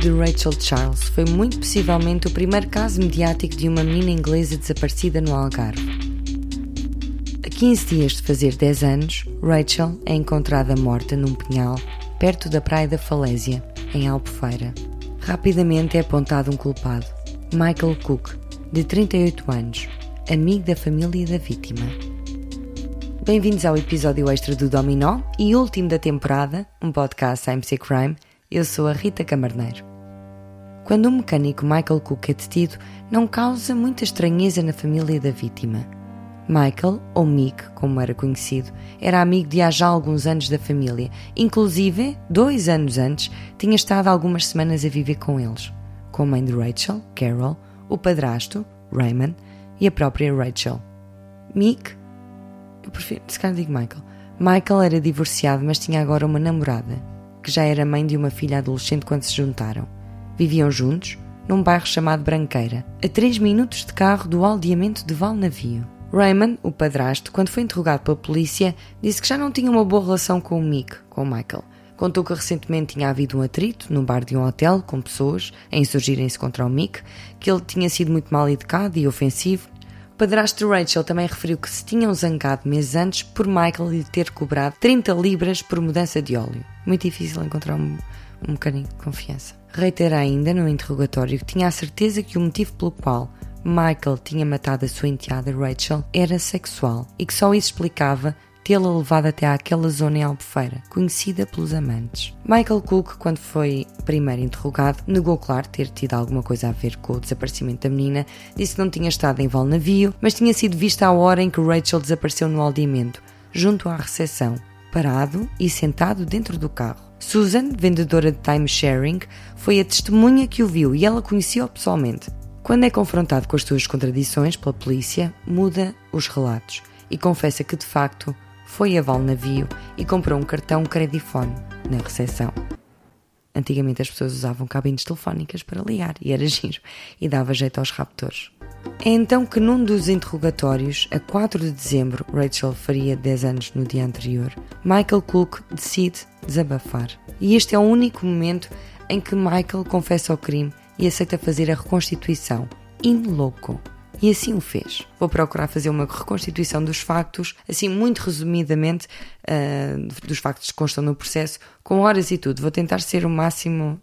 de Rachel Charles foi muito possivelmente o primeiro caso mediático de uma menina inglesa desaparecida no Algarve. A 15 dias de fazer 10 anos, Rachel é encontrada morta num pinhal perto da Praia da Falésia, em Albufeira. Rapidamente é apontado um culpado, Michael Cook, de 38 anos, amigo da família da vítima. Bem-vindos ao episódio extra do Dominó e último da temporada, um podcast AMC Crime. Eu sou a Rita Camarneiro. Quando o mecânico Michael Cook é detido, não causa muita estranheza na família da vítima. Michael, ou Mick, como era conhecido, era amigo de há já alguns anos da família. Inclusive, dois anos antes, tinha estado algumas semanas a viver com eles, com a mãe de Rachel, Carol, o padrasto, Raymond, e a própria Rachel. Mick, eu prefiro, se calhar digo Michael. Michael era divorciado, mas tinha agora uma namorada, que já era mãe de uma filha adolescente quando se juntaram. Viviam juntos, num bairro chamado Branqueira, a 3 minutos de carro do aldeamento de Valnavio. Raymond, o padrasto, quando foi interrogado pela polícia, disse que já não tinha uma boa relação com o Mick, com o Michael. Contou que recentemente tinha havido um atrito num bar de um hotel com pessoas a insurgirem-se contra o Mick, que ele tinha sido muito mal educado e ofensivo. O padrasto Rachel também referiu que se tinham zangado meses antes por Michael lhe ter cobrado 30 libras por mudança de óleo. Muito difícil encontrar um, um bocadinho de confiança. Reitera ainda no interrogatório que tinha a certeza que o motivo pelo qual Michael tinha matado a sua enteada Rachel era sexual e que só isso explicava tê-la levado até àquela zona em Albufeira, conhecida pelos amantes. Michael Cook, quando foi primeiro interrogado, negou, claro, ter tido alguma coisa a ver com o desaparecimento da menina, disse que não tinha estado em Val Navio, mas tinha sido vista à hora em que Rachel desapareceu no aldeamento, junto à recepção, parado e sentado dentro do carro. Susan, vendedora de time-sharing, foi a testemunha que o viu e ela conhecia-o pessoalmente. Quando é confrontado com as suas contradições pela polícia, muda os relatos e confessa que de facto foi a Val Navio e comprou um cartão Credifone na recepção. Antigamente as pessoas usavam cabines telefónicas para ligar e era giro e dava jeito aos raptores. É então que num dos interrogatórios, a 4 de dezembro, Rachel faria 10 anos no dia anterior, Michael Cook decide desabafar. E este é o único momento em que Michael confessa o crime e aceita fazer a reconstituição. In loco. E assim o fez. Vou procurar fazer uma reconstituição dos factos, assim muito resumidamente, uh, dos factos que constam no processo, com horas e tudo. Vou tentar ser o máximo,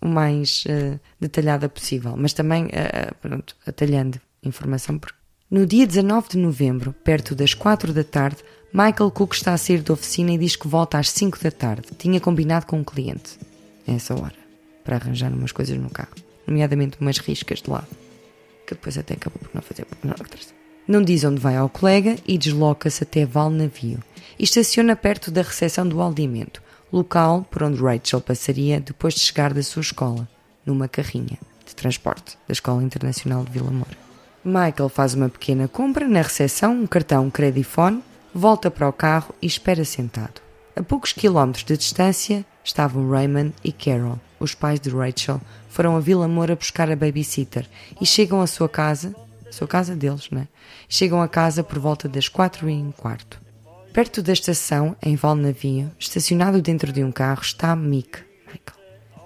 o mais uh, detalhada possível, mas também, uh, pronto, atalhando informação. Porque... No dia 19 de novembro, perto das 4 da tarde, Michael Cook está a sair da oficina e diz que volta às 5 da tarde. Tinha combinado com um cliente, a essa hora, para arranjar umas coisas no carro, nomeadamente umas riscas de lado que depois até acabou por não fazer porque não. Não diz onde vai ao colega e desloca-se até Val Navio e estaciona perto da recepção do aldeamento, local por onde Rachel passaria depois de chegar da sua escola, numa carrinha de transporte da Escola Internacional de Vila Moura. Michael faz uma pequena compra na recepção, um cartão Credifone, volta para o carro e espera sentado. A poucos quilómetros de distância estavam Raymond e Carol, os pais de Rachel, foram a Vila Moura buscar a babysitter e chegam à sua casa, sua casa deles, né? Chegam a casa por volta das quatro e um quarto. Perto da estação, em Valnavio, estacionado dentro de um carro, está Mick, Michael,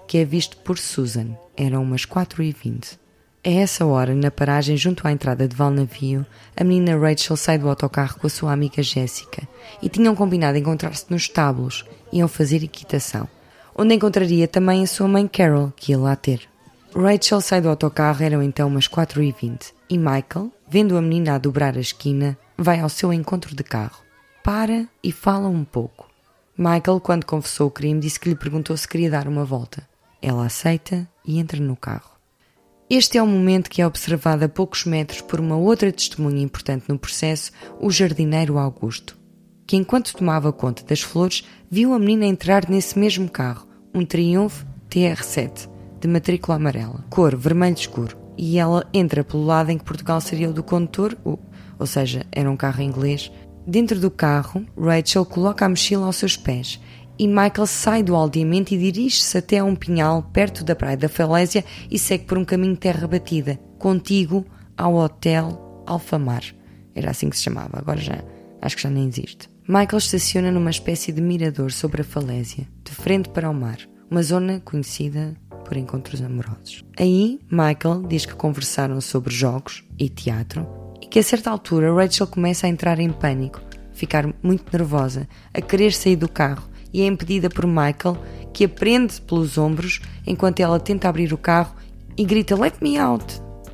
que é visto por Susan. Eram umas quatro e vinte. A essa hora, na paragem junto à entrada de Valnavio, a menina Rachel sai do autocarro com a sua amiga Jéssica e tinham combinado encontrar-se nos estábulos. Iam fazer equitação onde encontraria também a sua mãe Carol, que ia lá ter. Rachel sai do autocarro, eram então umas 4h20, e Michael, vendo a menina a dobrar a esquina, vai ao seu encontro de carro. Para e fala um pouco. Michael, quando confessou o crime, disse que lhe perguntou se queria dar uma volta. Ela aceita e entra no carro. Este é o momento que é observado a poucos metros por uma outra testemunha importante no processo, o jardineiro Augusto que enquanto tomava conta das flores, viu a menina entrar nesse mesmo carro, um Triumph TR7, de matrícula amarela, cor vermelho escuro, e ela entra pelo lado em que Portugal seria o do condutor, ou, seja, era um carro inglês. Dentro do carro, Rachel coloca a mochila aos seus pés e Michael sai do aldeamento e dirige-se até a um pinhal perto da praia da Falésia e segue por um caminho de terra batida, contíguo ao Hotel Alfamar. Era assim que se chamava, agora já acho que já nem existe. Michael estaciona numa espécie de mirador sobre a falésia, de frente para o mar, uma zona conhecida por encontros amorosos. Aí, Michael diz que conversaram sobre jogos e teatro e que a certa altura Rachel começa a entrar em pânico, ficar muito nervosa, a querer sair do carro e é impedida por Michael, que a prende pelos ombros enquanto ela tenta abrir o carro e grita Let me out!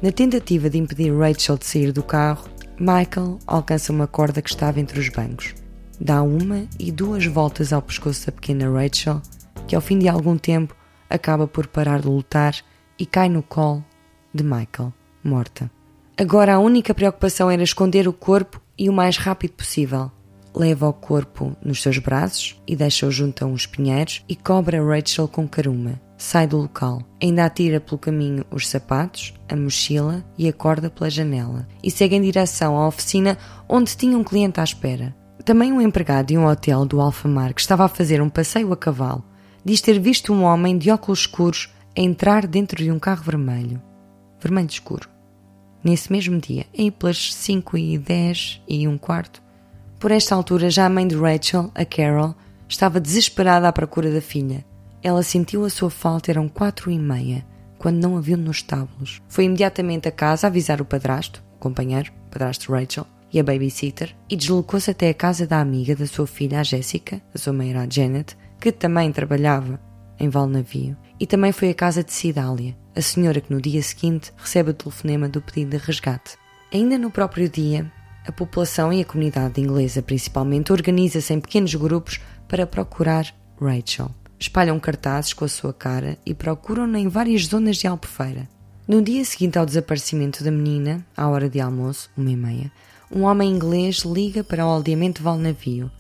Na tentativa de impedir Rachel de sair do carro, Michael alcança uma corda que estava entre os bancos. Dá uma e duas voltas ao pescoço da pequena Rachel, que ao fim de algum tempo acaba por parar de lutar e cai no colo de Michael, morta. Agora a única preocupação era esconder o corpo e o mais rápido possível. Leva o corpo nos seus braços e deixa-o junto a uns pinheiros e cobra Rachel com caruma. Sai do local. Ainda atira pelo caminho os sapatos, a mochila e a corda pela janela e segue em direção à oficina onde tinha um cliente à espera. Também um empregado de um hotel do Alfamar que estava a fazer um passeio a cavalo diz ter visto um homem de óculos escuros entrar dentro de um carro vermelho. Vermelho escuro. Nesse mesmo dia, aí pelas 5 e 10 e um quarto, por esta altura já a mãe de Rachel, a Carol, estava desesperada à procura da filha. Ela sentiu a sua falta, eram quatro e meia, quando não a viu nos estábulos. Foi imediatamente a casa avisar o padrasto, o companheiro, o padrasto Rachel, e a babysitter, e deslocou-se até a casa da amiga da sua filha, a Jéssica, a sua mãe era a Janet, que também trabalhava em Valnavio, e também foi à casa de Cidália, a senhora que no dia seguinte recebe o telefonema do pedido de resgate. Ainda no próprio dia, a população e a comunidade inglesa principalmente organiza-se em pequenos grupos para procurar Rachel espalham cartazes com a sua cara e procuram-na em várias zonas de Albufeira. No dia seguinte ao desaparecimento da menina, à hora de almoço, uma e meia, um homem inglês liga para o aldeamento Valnavio.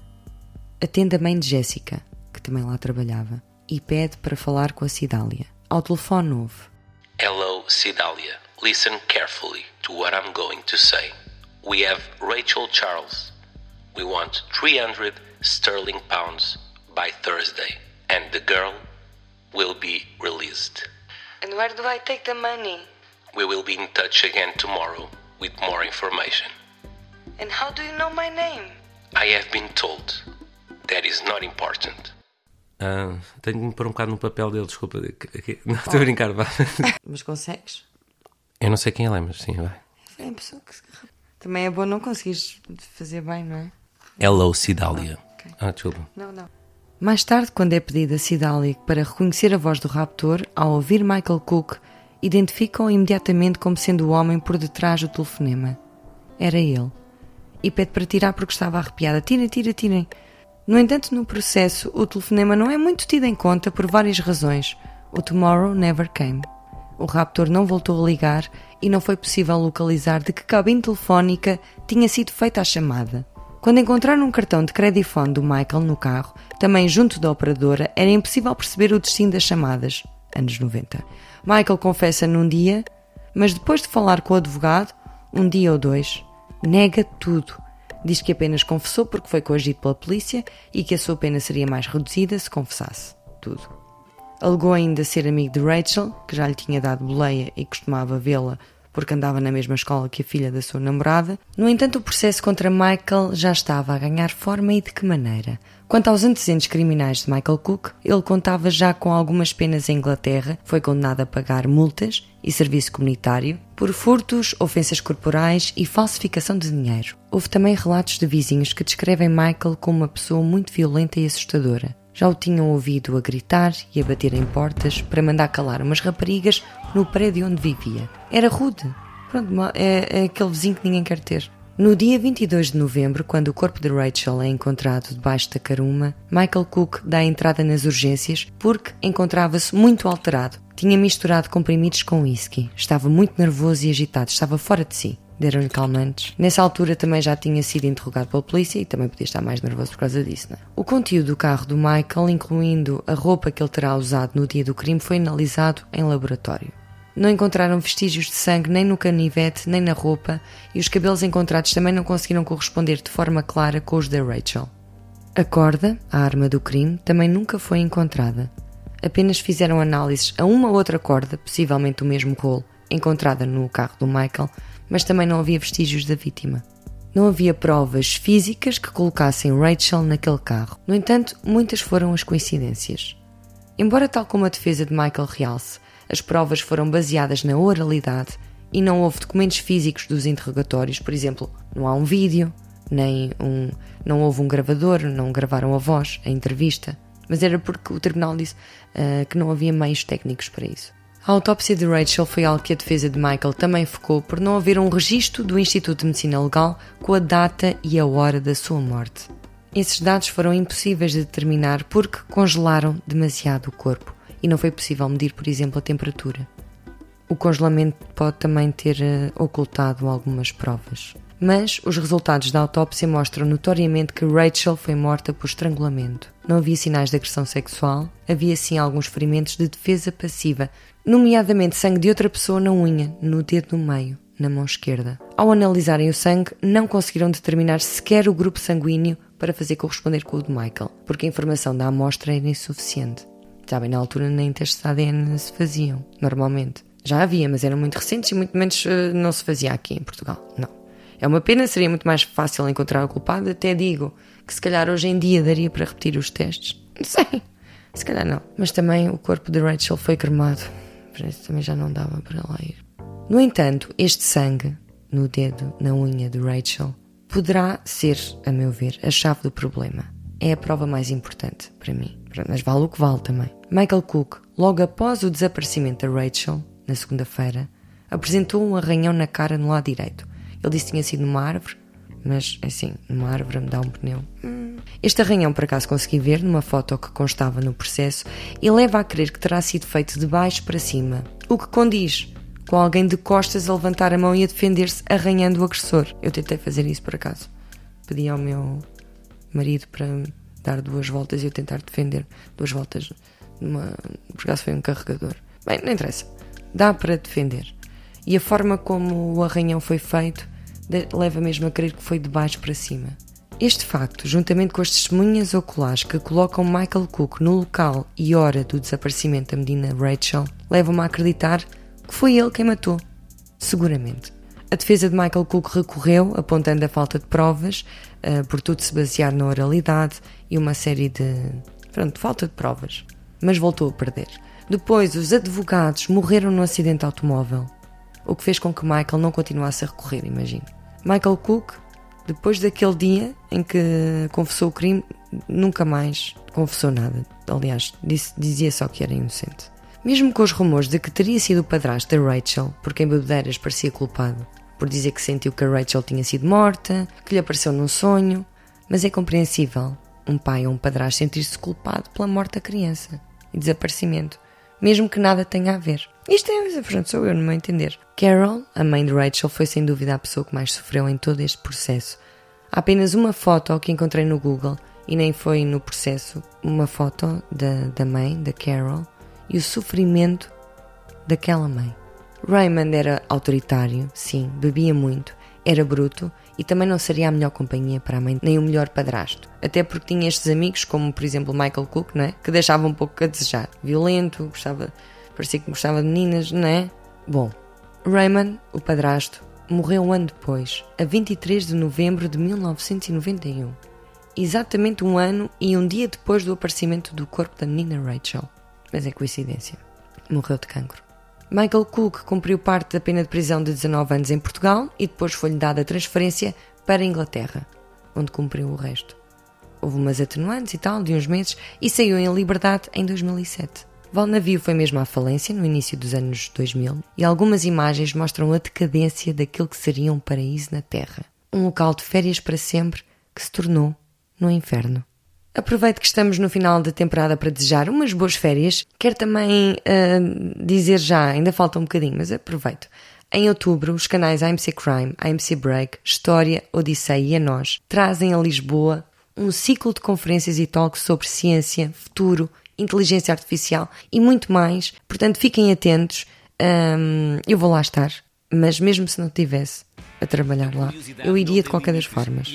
Atende a mãe de Jéssica, que também lá trabalhava, e pede para falar com a Cidália. Ao telefone ouve. Hello, Cidália. Listen carefully to what I'm going to say. We have Rachel Charles. We want 300 sterling pounds by Thursday. and the girl will be released. And where do I take the money? We will be in touch again tomorrow with more information. And how do you know my name? I have been told. That is not important. Ah, tenho que me pôr um bocado no papel dele, desculpa. Não, estou a brincar, vá. Mas consegues? Eu não sei quem ele é, mas sim, vai. É a pessoa que... Também é bom não conseguires fazer bem, não é? Hello, Cidália. Ah, okay. ah desculpa. Não, não. Mais tarde, quando é pedida a Cidália para reconhecer a voz do raptor, ao ouvir Michael Cook, identificam-o imediatamente como sendo o homem por detrás do telefonema. Era ele. E pede para tirar porque estava arrepiada. Tirem, tirem, tirem. No entanto, no processo, o telefonema não é muito tido em conta por várias razões. O Tomorrow never came. O raptor não voltou a ligar e não foi possível localizar de que cabine telefónica tinha sido feita a chamada. Quando encontraram um cartão de credifone do Michael no carro, também junto da operadora, era impossível perceber o destino das chamadas. Anos 90. Michael confessa num dia, mas depois de falar com o advogado, um dia ou dois, nega tudo. Diz que apenas confessou porque foi coagido pela polícia e que a sua pena seria mais reduzida se confessasse tudo. Alegou ainda ser amigo de Rachel, que já lhe tinha dado boleia e costumava vê-la porque andava na mesma escola que a filha da sua namorada. No entanto, o processo contra Michael já estava a ganhar forma e de que maneira? Quanto aos antecedentes criminais de Michael Cook, ele contava já com algumas penas em Inglaterra, foi condenado a pagar multas e serviço comunitário por furtos, ofensas corporais e falsificação de dinheiro. Houve também relatos de vizinhos que descrevem Michael como uma pessoa muito violenta e assustadora. Já o tinham ouvido a gritar e a bater em portas para mandar calar umas raparigas no prédio onde vivia. Era rude. Pronto, é, é aquele vizinho que ninguém quer ter. No dia 22 de novembro, quando o corpo de Rachel é encontrado debaixo da caruma, Michael Cook dá entrada nas urgências porque encontrava-se muito alterado. Tinha misturado comprimidos com whisky. Estava muito nervoso e agitado, estava fora de si deram-lhe calmantes. Nessa altura também já tinha sido interrogado pela polícia e também podia estar mais nervoso por causa disso. Não é? O conteúdo do carro do Michael, incluindo a roupa que ele terá usado no dia do crime, foi analisado em laboratório. Não encontraram vestígios de sangue nem no canivete nem na roupa e os cabelos encontrados também não conseguiram corresponder de forma clara com os da Rachel. A corda, a arma do crime, também nunca foi encontrada. Apenas fizeram análises a uma outra corda, possivelmente o mesmo rolo, encontrada no carro do Michael, mas também não havia vestígios da vítima. Não havia provas físicas que colocassem Rachel naquele carro. No entanto, muitas foram as coincidências. Embora, tal como a defesa de Michael realce, as provas foram baseadas na oralidade e não houve documentos físicos dos interrogatórios, por exemplo, não há um vídeo, nem um, não houve um gravador, não gravaram a voz, a entrevista, mas era porque o tribunal disse uh, que não havia meios técnicos para isso. A autópsia de Rachel foi algo que a defesa de Michael também focou por não haver um registro do Instituto de Medicina Legal com a data e a hora da sua morte. Esses dados foram impossíveis de determinar porque congelaram demasiado o corpo e não foi possível medir, por exemplo, a temperatura. O congelamento pode também ter uh, ocultado algumas provas. Mas os resultados da autópsia mostram notoriamente que Rachel foi morta por estrangulamento. Não havia sinais de agressão sexual, havia sim alguns ferimentos de defesa passiva, nomeadamente sangue de outra pessoa na unha, no dedo no meio, na mão esquerda. Ao analisarem o sangue, não conseguiram determinar sequer o grupo sanguíneo para fazer corresponder com o de Michael, porque a informação da amostra era insuficiente. Sabem, na altura nem testes de ADN se faziam, normalmente. Já havia, mas eram muito recentes e muito menos uh, não se fazia aqui em Portugal. Não. É uma pena, seria muito mais fácil encontrar o culpado. Até digo que se calhar hoje em dia daria para repetir os testes. Não sei. Se calhar não. Mas também o corpo de Rachel foi cremado. Por isso também já não dava para lá ir. No entanto, este sangue no dedo, na unha de Rachel, poderá ser, a meu ver, a chave do problema. É a prova mais importante para mim. Mas vale o que vale também. Michael Cook, logo após o desaparecimento da Rachel, na segunda-feira, apresentou um arranhão na cara no lado direito. Ele disse que tinha sido numa árvore, mas assim, numa árvore me dá um pneu. Este arranhão, por acaso, consegui ver numa foto que constava no processo e leva a crer que terá sido feito de baixo para cima, o que condiz com alguém de costas a levantar a mão e a defender-se, arranhando o agressor. Eu tentei fazer isso por acaso. Pedi ao meu marido para dar duas voltas e eu tentar defender duas voltas. Numa... Por acaso foi um carregador. Bem, não interessa. Dá para defender. E a forma como o arranhão foi feito leva mesmo a crer que foi de baixo para cima. Este facto, juntamente com as testemunhas oculares que colocam Michael Cook no local e hora do desaparecimento da menina Rachel, levam-me a acreditar que foi ele quem matou. Seguramente. A defesa de Michael Cook recorreu, apontando a falta de provas, uh, por tudo se basear na oralidade e uma série de. Pronto, falta de provas. Mas voltou a perder. Depois, os advogados morreram no acidente automóvel, o que fez com que Michael não continuasse a recorrer, imagino. Michael Cook, depois daquele dia em que confessou o crime, nunca mais confessou nada. Aliás, disse, dizia só que era inocente. Mesmo com os rumores de que teria sido o padrasto da Rachel, por quem Bebedeiras parecia culpado, por dizer que sentiu que a Rachel tinha sido morta, que lhe apareceu num sonho, mas é compreensível um pai ou um padrasto sentir-se culpado pela morte da criança e desaparecimento, mesmo que nada tenha a ver. Isto é, pronto, sou eu, no meu entender. Carol, a mãe de Rachel, foi sem dúvida a pessoa que mais sofreu em todo este processo. Há apenas uma foto que encontrei no Google, e nem foi no processo, uma foto da, da mãe, da Carol, e o sofrimento daquela mãe. Raymond era autoritário, sim, bebia muito, era bruto e também não seria a melhor companhia para a mãe, nem o melhor padrasto. Até porque tinha estes amigos, como por exemplo Michael Cook, não é? que deixava um pouco a desejar. Violento, gostava, parecia que gostava de meninas, não é? Bom, Raymond, o padrasto, morreu um ano depois, a 23 de novembro de 1991. Exatamente um ano e um dia depois do aparecimento do corpo da menina Rachel mas é coincidência. Morreu de cancro. Michael Cook cumpriu parte da pena de prisão de 19 anos em Portugal e depois foi-lhe dada a transferência para a Inglaterra, onde cumpriu o resto. Houve umas atenuantes e tal, de uns meses, e saiu em liberdade em 2007. Val Navio foi mesmo à falência no início dos anos 2000 e algumas imagens mostram a decadência daquilo que seria um paraíso na Terra. Um local de férias para sempre que se tornou no inferno. Aproveito que estamos no final da temporada para desejar umas boas férias. Quero também uh, dizer já, ainda falta um bocadinho, mas aproveito. Em outubro, os canais AMC Crime, AMC Break, História, Odisseia e A Nós trazem a Lisboa um ciclo de conferências e talks sobre ciência, futuro, inteligência artificial e muito mais. Portanto, fiquem atentos. Um, eu vou lá estar, mas mesmo se não tivesse, a trabalhar lá, eu iria de qualquer das formas.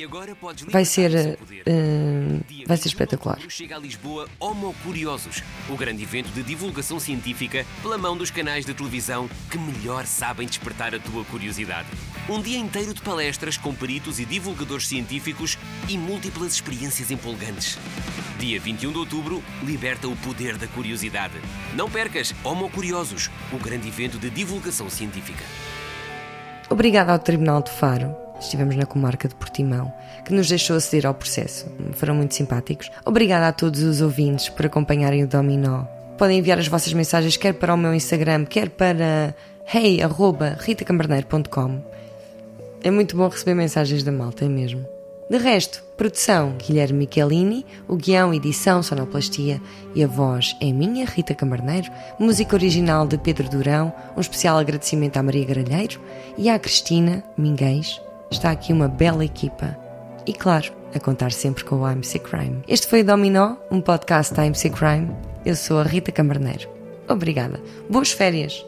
Vai ser, uh, vai ser espetacular. Chega a Lisboa Homo Curiosos, o grande evento de divulgação científica pela mão dos canais de televisão que melhor sabem despertar a tua curiosidade. Um dia inteiro de palestras com peritos e divulgadores científicos e múltiplas experiências empolgantes. Dia 21 de outubro, liberta o poder da curiosidade. Não percas Homo Curiosos, o grande evento de divulgação científica. Obrigada ao Tribunal de Faro. Estivemos na comarca de Portimão, que nos deixou aceder ao processo. Foram muito simpáticos. Obrigada a todos os ouvintes por acompanharem o Dominó. Podem enviar as vossas mensagens quer para o meu Instagram, quer para hey.ritacamarneiro.com. É muito bom receber mensagens da malta, é mesmo. De resto, produção Guilherme Michelini, o guião, edição, sonoplastia e a voz é minha, Rita Camarneiro, música original de Pedro Durão, um especial agradecimento à Maria Garalheiro e à Cristina Minguês. Está aqui uma bela equipa. E claro, a contar sempre com o AMC Crime. Este foi o Dominó, um podcast da AMC Crime. Eu sou a Rita Camarneiro. Obrigada. Boas férias!